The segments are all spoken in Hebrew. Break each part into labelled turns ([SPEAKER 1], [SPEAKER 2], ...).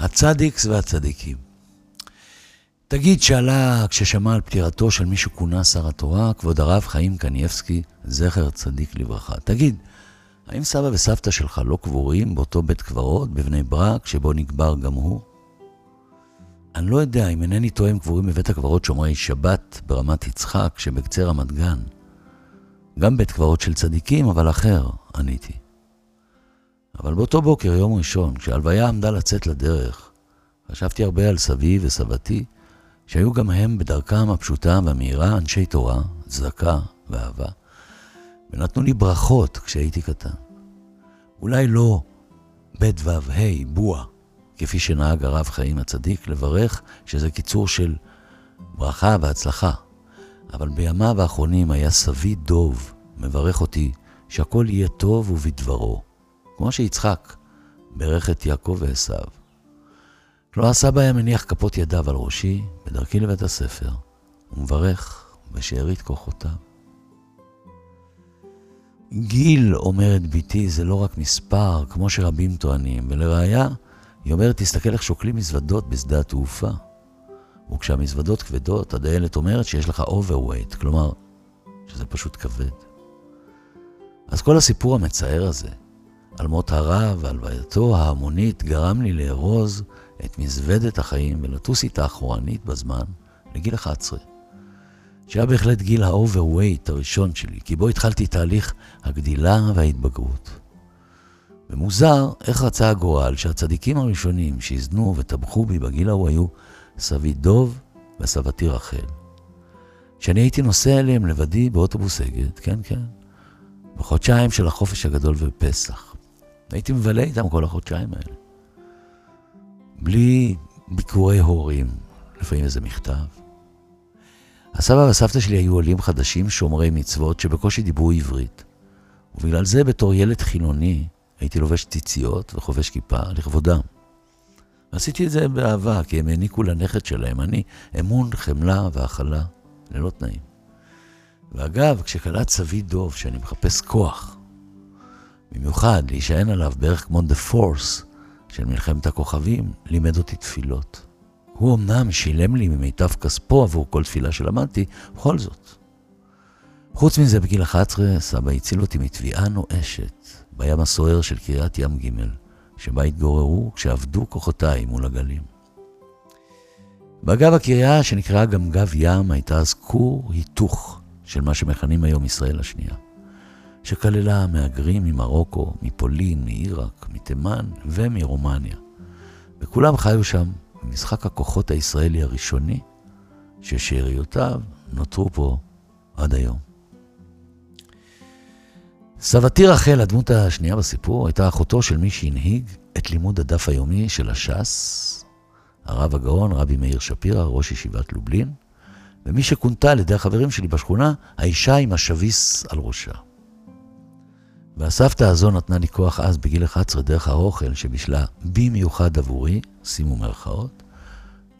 [SPEAKER 1] הצדיקס והצדיקים. תגיד שעלה כששמע על פטירתו של מי שכונה שר התורה, כבוד הרב חיים קנייבסקי, זכר צדיק לברכה. תגיד, האם סבא וסבתא שלך לא קבורים באותו בית קברות בבני ברק, שבו נקבר גם הוא? אני לא יודע אם אינני טועה אם קבורים בבית הקברות שומרי שבת ברמת יצחק שבקצה רמת גן. גם בית קברות של צדיקים, אבל אחר, עניתי. אבל באותו בוקר, יום ראשון, כשהלוויה עמדה לצאת לדרך, חשבתי הרבה על סבי וסבתי, שהיו גם הם בדרכם הפשוטה והמהירה אנשי תורה, צדקה ואהבה, ונתנו לי ברכות כשהייתי קטן. אולי לא בית ו' ה' בועה, כפי שנהג הרב חיים הצדיק, לברך שזה קיצור של ברכה והצלחה. אבל בימיו האחרונים היה סבי דוב מברך אותי שהכל יהיה טוב ובדברו, כמו שיצחק ברך את יעקב ועשו. כלומר, סבא היה מניח כפות ידיו על ראשי בדרכי לבית הספר, ומברך בשארית כוחותיו. גיל, אומרת בתי, זה לא רק מספר, כמו שרבים טוענים, ולראיה, היא אומרת, תסתכל איך שוקלים מזוודות בשדה התעופה. וכשהמזוודות כבדות, הדיילת אומרת שיש לך overweight, כלומר, שזה פשוט כבד. אז כל הסיפור המצער הזה, על מות הרב והלווייתו ההמונית, גרם לי לארוז את מזוודת החיים ולטוס איתה אחורנית בזמן, לגיל 11. שהיה בהחלט גיל ה-overweight הראשון שלי, כי בו התחלתי תהליך הגדילה וההתבגרות. ומוזר איך רצה הגורל שהצדיקים הראשונים שהזנו וטבחו בי בגיל ההוא היו סבי דוב וסבתי רחל. כשאני הייתי נוסע אליהם לבדי באוטובוס אגד, כן, כן, בחודשיים של החופש הגדול ופסח. הייתי מבלה איתם כל החודשיים האלה. בלי ביקורי הורים, לפעמים איזה מכתב. הסבא והסבתא שלי היו עולים חדשים שומרי מצוות שבקושי דיברו עברית. ובגלל זה בתור ילד חילוני הייתי לובש ציציות וחובש כיפה לכבודם. עשיתי את זה באהבה, כי הם העניקו לנכד שלהם, אני, אמון, חמלה והכלה, ללא תנאים. ואגב, כשקלט סבי דוב שאני מחפש כוח, במיוחד להישען עליו בערך כמו The Force של מלחמת הכוכבים, לימד אותי תפילות. הוא אמנם שילם לי ממיטב כספו עבור כל תפילה שלמדתי, בכל זאת. חוץ מזה, בגיל 11, סבא הציל אותי מתביעה נואשת בים הסוער של קריית ים ג', שבה התגוררו כשעבדו כוחותיי מול הגלים. באגב הקריה, שנקראה גם גב ים, הייתה אז כור היתוך של מה שמכנים היום ישראל השנייה, שכללה מהגרים ממרוקו, מפולין, מעיראק, מתימן ומרומניה. וכולם חיו שם במשחק הכוחות הישראלי הראשוני, ששאריותיו נותרו פה עד היום. סבתי רחל, הדמות השנייה בסיפור, הייתה אחותו של מי שהנהיג את לימוד הדף היומי של הש"ס, הרב הגאון, רבי מאיר שפירא, ראש ישיבת לובלין, ומי שכונתה על ידי החברים שלי בשכונה, האישה עם השביס על ראשה. והסבתא הזו נתנה לי כוח אז בגיל 11 דרך האוכל שבישלה במיוחד עבורי, שימו מרכאות,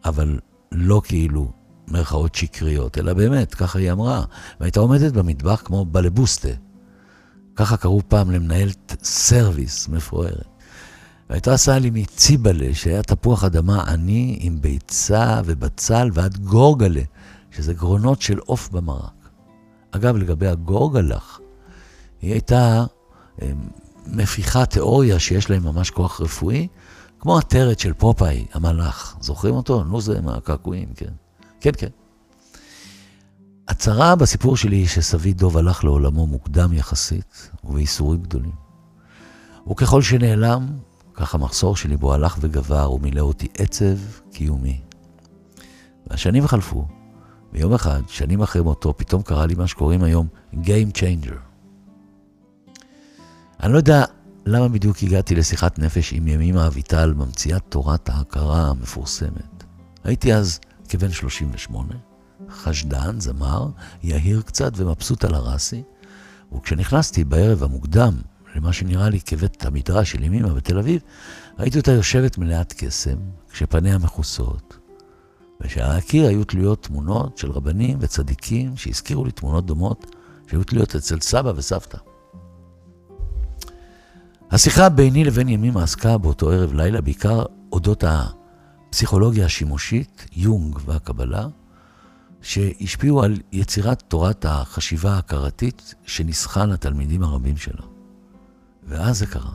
[SPEAKER 1] אבל לא כאילו מרכאות שקריות, אלא באמת, ככה היא אמרה, והייתה עומדת במטבח כמו בלבוסטה. ככה קראו פעם למנהלת סרוויס מפוארת. והייתה עושה לי מציבלה, שהיה תפוח אדמה עני עם ביצה ובצל ועד גורגלה, שזה גרונות של עוף במרק. אגב, לגבי הגורגלח, היא הייתה מפיחה תיאוריה שיש להם ממש כוח רפואי, כמו הטרת של פופאי, המלאך. זוכרים אותו? נו, זה מהקעקועים, כן. כן, כן. הצרה בסיפור שלי היא שסבי דוב הלך לעולמו מוקדם יחסית, ובייסורים גדולים. וככל שנעלם, כך המחסור שלי בו הלך וגבר ומילא אותי עצב קיומי. והשנים חלפו, ויום אחד, שנים אחרי מותו, פתאום קרה לי מה שקוראים היום Game Changer. אני לא יודע למה בדיוק הגעתי לשיחת נפש עם ימימה אביטל, ממציאת תורת ההכרה המפורסמת. הייתי אז כבן 38, חשדן, זמר, יהיר קצת ומבסוט על הרסי, וכשנכנסתי בערב המוקדם למה שנראה לי כבית המדרש של ימימה בתל אביב, ראיתי אותה יושבת מלאת קסם, כשפניה מכוסות, ושעל הקיר היו תלויות תמונות של רבנים וצדיקים שהזכירו לי תמונות דומות שהיו תלויות אצל סבא וסבתא. השיחה ביני לבין ימימה עסקה באותו ערב לילה בעיקר אודות הפסיכולוגיה השימושית, יונג והקבלה, שהשפיעו על יצירת תורת החשיבה ההכרתית שניסחה לתלמידים הרבים שלה. ואז זה קרה.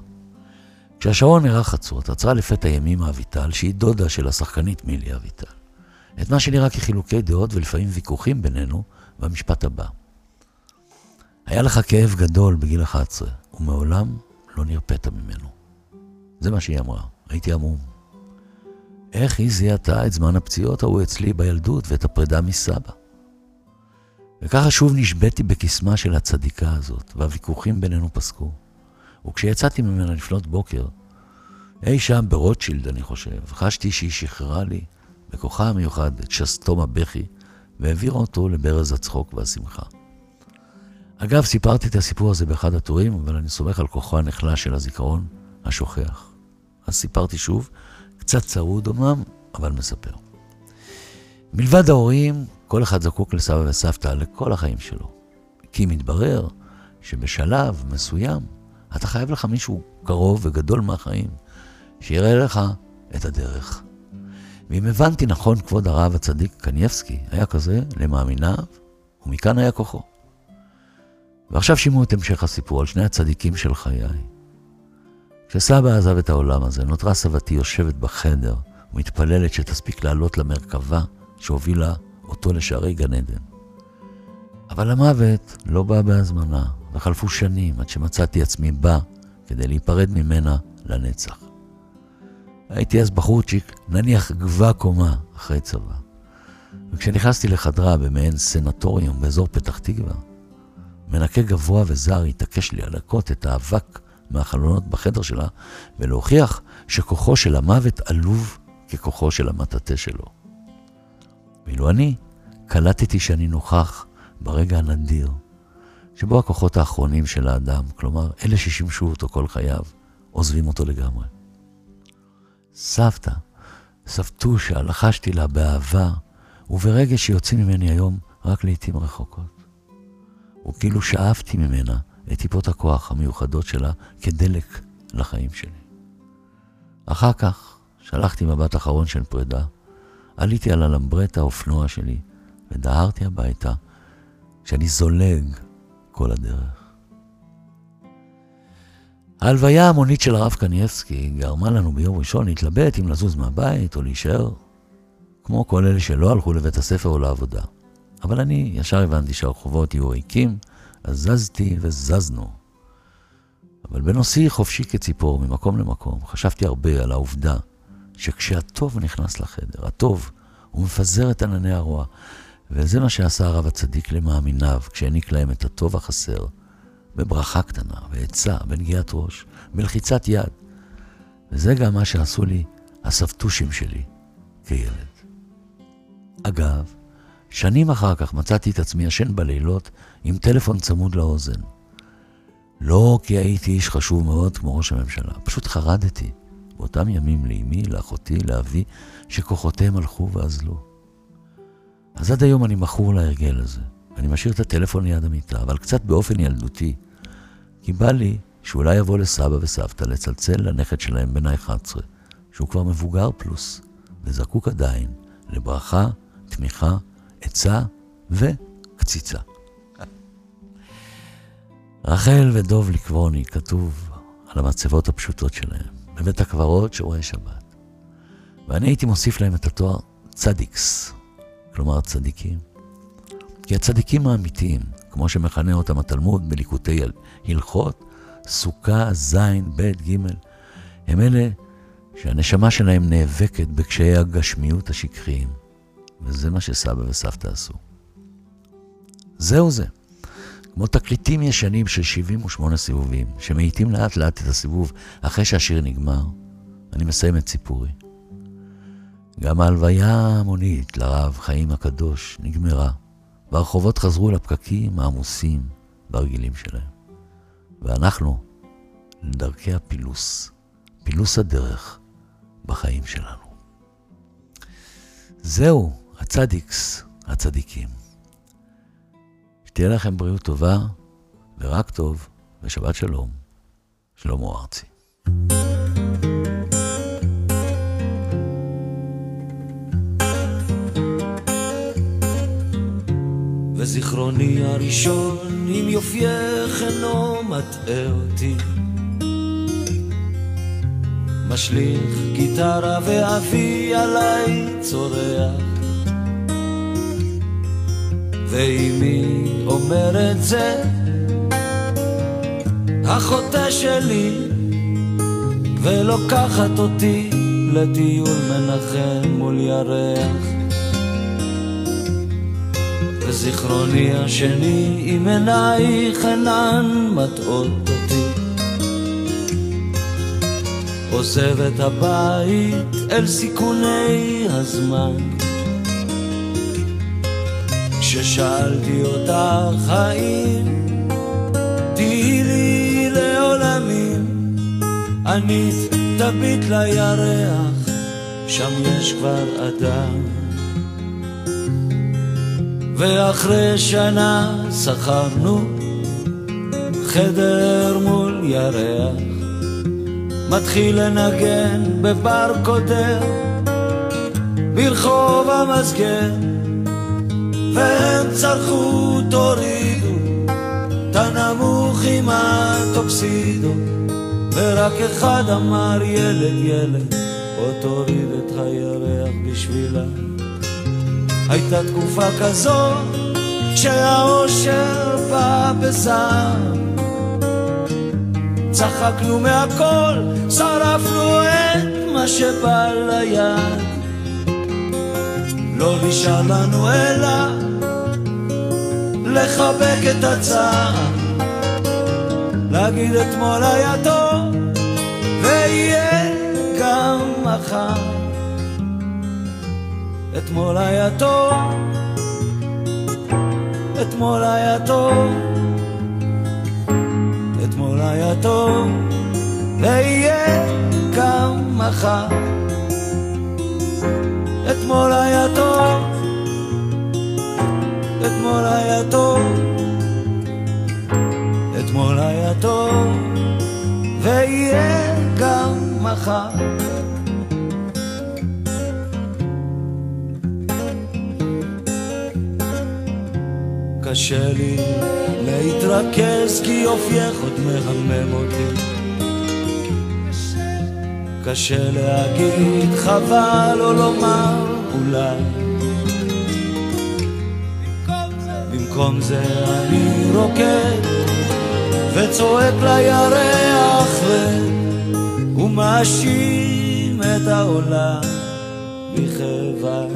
[SPEAKER 1] כשהשעון נראה חצות, עצרה לפתע ימימה אביטל, שהיא דודה של השחקנית מילי אביטל. את מה שנראה כחילוקי דעות ולפעמים ויכוחים בינינו במשפט הבא. היה לך כאב גדול בגיל 11, ומעולם לא נרפאת ממנו. זה מה שהיא אמרה, הייתי עמום. איך היא זיהתה את זמן הפציעות ההוא אצלי בילדות ואת הפרידה מסבא? וככה שוב נשבתי בקסמה של הצדיקה הזאת, והוויכוחים בינינו פסקו. וכשיצאתי ממנה לפנות בוקר, אי שם ברוטשילד, אני חושב, חשתי שהיא שחררה לי, בכוחה המיוחד, את שסתום הבכי, והעבירה אותו לברז הצחוק והשמחה. אגב, סיפרתי את הסיפור הזה באחד הטורים, אבל אני סומך על כוחו הנחלש של הזיכרון השוכח. אז סיפרתי שוב, קצת צרוד אמנם, אבל מספר. מלבד ההורים, כל אחד זקוק לסבא וסבתא לכל החיים שלו. כי מתברר שבשלב מסוים אתה חייב לך מישהו קרוב וגדול מהחיים, שיראה לך את הדרך. ואם הבנתי נכון, כבוד הרב הצדיק קנייבסקי היה כזה למאמיניו, ומכאן היה כוחו. ועכשיו שימו את המשך הסיפור על שני הצדיקים של חיי. כשסבא עזב את העולם הזה, נותרה סבתי יושבת בחדר ומתפללת שתספיק לעלות למרכבה שהובילה אותו לשערי גן עדן. אבל המוות לא בא בהזמנה, וחלפו שנים עד שמצאתי עצמי בא כדי להיפרד ממנה לנצח. הייתי אז בחורצ'יק, נניח גבה קומה אחרי צבא. וכשנכנסתי לחדרה במעין סנטוריום באזור פתח תקווה, מנקה גבוה וזר התעקש לי להלקות את האבק מהחלונות בחדר שלה ולהוכיח שכוחו של המוות עלוב ככוחו של המטאטה שלו. ואילו אני קלטתי שאני נוכח ברגע הנדיר, שבו הכוחות האחרונים של האדם, כלומר אלה ששימשו אותו כל חייו, עוזבים אותו לגמרי. סבתא, סבתושה, לחשתי לה באהבה, וברגע שיוצאים ממני היום רק לעתים רחוקות. וכאילו שאבתי ממנה את טיפות הכוח המיוחדות שלה כדלק לחיים שלי. אחר כך שלחתי מבט אחרון של פרידה, עליתי על הלמברט האופנוע שלי ודהרתי הביתה כשאני זולג כל הדרך. ההלוויה ההמונית של הרב קנייבסקי גרמה לנו ביום ראשון להתלבט אם לזוז מהבית או להישאר, כמו כל אלה שלא הלכו לבית הספר או לעבודה. אבל אני ישר הבנתי שהרחובות יהיו ריקים, אז זזתי וזזנו. אבל בנושאי חופשי כציפור, ממקום למקום, חשבתי הרבה על העובדה שכשהטוב נכנס לחדר, הטוב, הוא מפזר את ענני הרוע. וזה מה שעשה הרב הצדיק למאמיניו, כשהעניק להם את הטוב החסר, בברכה קטנה, בעצה, בנגיעת ראש, בלחיצת יד. וזה גם מה שעשו לי הסבתושים שלי כילד. אגב, שנים אחר כך מצאתי את עצמי ישן בלילות עם טלפון צמוד לאוזן. לא כי הייתי איש חשוב מאוד כמו ראש הממשלה, פשוט חרדתי באותם ימים לאמי, לאחותי, לאבי, שכוחותיהם הלכו ואזלו. אז עד היום אני מכור להרגל הזה. אני משאיר את הטלפון ליד המיטה, אבל קצת באופן ילדותי, כי בא לי שאולי יבוא לסבא וסבתא לצלצל לנכד שלהם בן ה-11, שהוא כבר מבוגר פלוס, וזקוק עדיין לברכה, תמיכה, עצה וקציצה. רחל ודוב לקברוני כתוב על המצבות הפשוטות שלהם, בבית הקברות שוררי שבת. ואני הייתי מוסיף להם את התואר צדיקס, כלומר צדיקים. כי הצדיקים האמיתיים, כמו שמכנה אותם התלמוד בליקוטי הלכות, סוכה, זין, ב', ג', הם אלה שהנשמה שלהם נאבקת בקשיי הגשמיות השקריים. וזה מה שסבא וסבתא עשו. זהו זה. כמו תקליטים ישנים של 78 סיבובים, שמאיטים לאט לאט את הסיבוב אחרי שהשיר נגמר, אני מסיים את סיפורי. גם ההלוויה ההמונית לרב חיים הקדוש נגמרה, והרחובות חזרו לפקקים העמוסים והרגילים שלהם. ואנחנו לדרכי הפילוס, פילוס הדרך בחיים שלנו. זהו, הצדיקס, הצדיקים. שתהיה לכם בריאות טובה ורק טוב, ושבת שלום. שלמה ארצי.
[SPEAKER 2] וזיכרוני הראשון עם יופייך אינו מטעה אותי משליך גיטרה ואבי עליי צורח ואמי אומרת זה החוטא שלי ולוקחת אותי לטיול מנחם מול ירח. וזיכרוני השני עם עינייך אינן מטעות אותי. עוזב את הבית אל סיכוני הזמן כששאלתי אותך האם תהיי לי לעולמים ענית תביט לירח שם יש כבר אדם. ואחרי שנה שכרנו חדר מול ירח. מתחיל לנגן בבר קודר ברחוב המסגר והם צרחו תורידו את הנמוך עם הטוקסידו. ורק אחד אמר ילד ילד בוא תוריד את הירח בשבילה. הייתה תקופה כזו כשהאושר בא בזעם. צחקנו מהכל, שרפנו את מה שבא ליד. לא נשאר לנו אלא לחבק את הצער. להגיד אתמול היה טוב ויהיה גם מחר. אתמול היה טוב אתמול היה טוב אתמול היה טוב ויהיה גם מחר. אתמול היה טוב אתמול היה טוב. אתמול היה טוב. ויהיה גם מחר. קשה לי להתרכז כי יופייך עוד מהמם אותי. קשה להגיד חבל או לומר אולי במקום זה אני רוקד וצועק לירח ומאשים את העולם בכאביי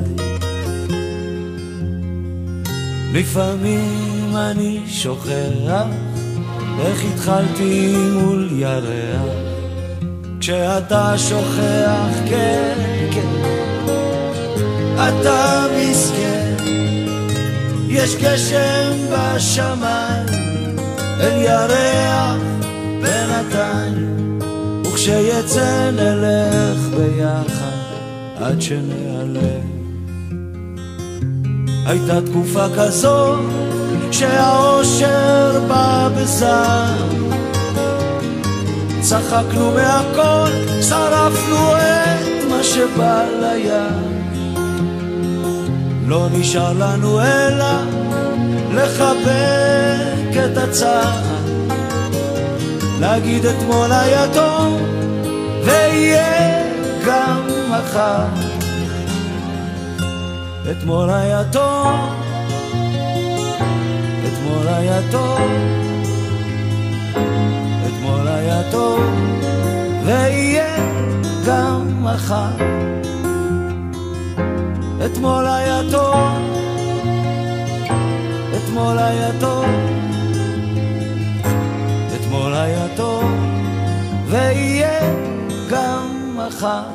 [SPEAKER 2] לפעמים אני שוכח איך התחלתי מול ירח. כשאתה שוכח, כן, כן, אתה מסכן יש גשם בשמיים אל ירח בינתיים וכשיצא נלך ביחד עד שנעלם. הייתה תקופה כזו שהאושר בא בזעם. צחקנו מהכל, שרפנו את מה שבא ליד לא נשאר לנו אלא לחבק את הצער להגיד אתמול היה טוב ויהיה גם מחר אתמול היה טוב, אתמול היה טוב, אתמול היה טוב, ויהיה גם מחר. אתמול היה טוב, אתמול היה טוב, אתמול היה טוב, ויהיה גם מחר.